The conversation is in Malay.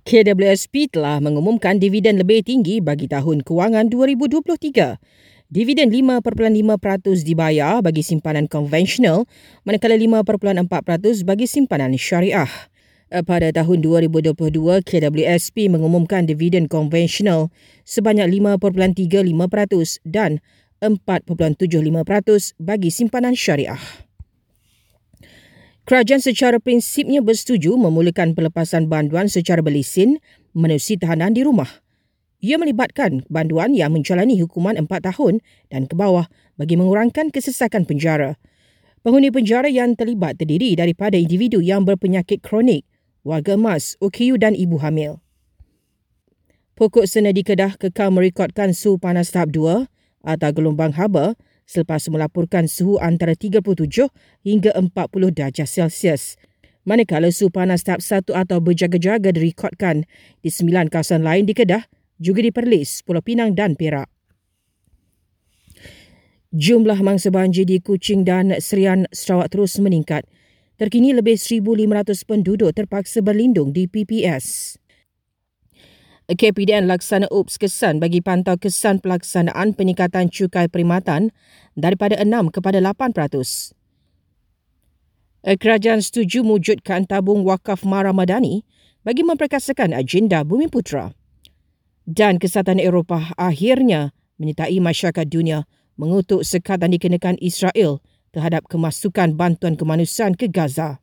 KWSP telah mengumumkan dividen lebih tinggi bagi tahun kewangan 2023. Dividen 5.5% dibayar bagi simpanan konvensional manakala 5.4% bagi simpanan syariah. Pada tahun 2022, KWSP mengumumkan dividen konvensional sebanyak 5.35% dan 4.75% bagi simpanan syariah. Kerajaan secara prinsipnya bersetuju memulakan pelepasan banduan secara berlisin menerusi tahanan di rumah. Ia melibatkan banduan yang menjalani hukuman empat tahun dan ke bawah bagi mengurangkan kesesakan penjara. Penghuni penjara yang terlibat terdiri daripada individu yang berpenyakit kronik, warga emas, OKU dan ibu hamil. Pokok sena di Kedah kekal merekodkan suhu panas tahap 2 atau gelombang haba selepas melaporkan suhu antara 37 hingga 40 darjah Celsius. Manakala suhu panas tahap 1 atau berjaga-jaga direkodkan di sembilan kawasan lain di Kedah, juga di Perlis, Pulau Pinang dan Perak. Jumlah mangsa banjir di Kuching dan Serian Sarawak terus meningkat. Terkini lebih 1,500 penduduk terpaksa berlindung di PPS. KPDN laksana UPS kesan bagi pantau kesan pelaksanaan peningkatan cukai perkhidmatan daripada 6 kepada 8%. Kerajaan setuju mewujudkan tabung wakaf Mara Madani bagi memperkasakan agenda Bumi Putra. Dan Kesatuan Eropah akhirnya menyertai masyarakat dunia mengutuk sekatan dikenakan Israel terhadap kemasukan bantuan kemanusiaan ke Gaza.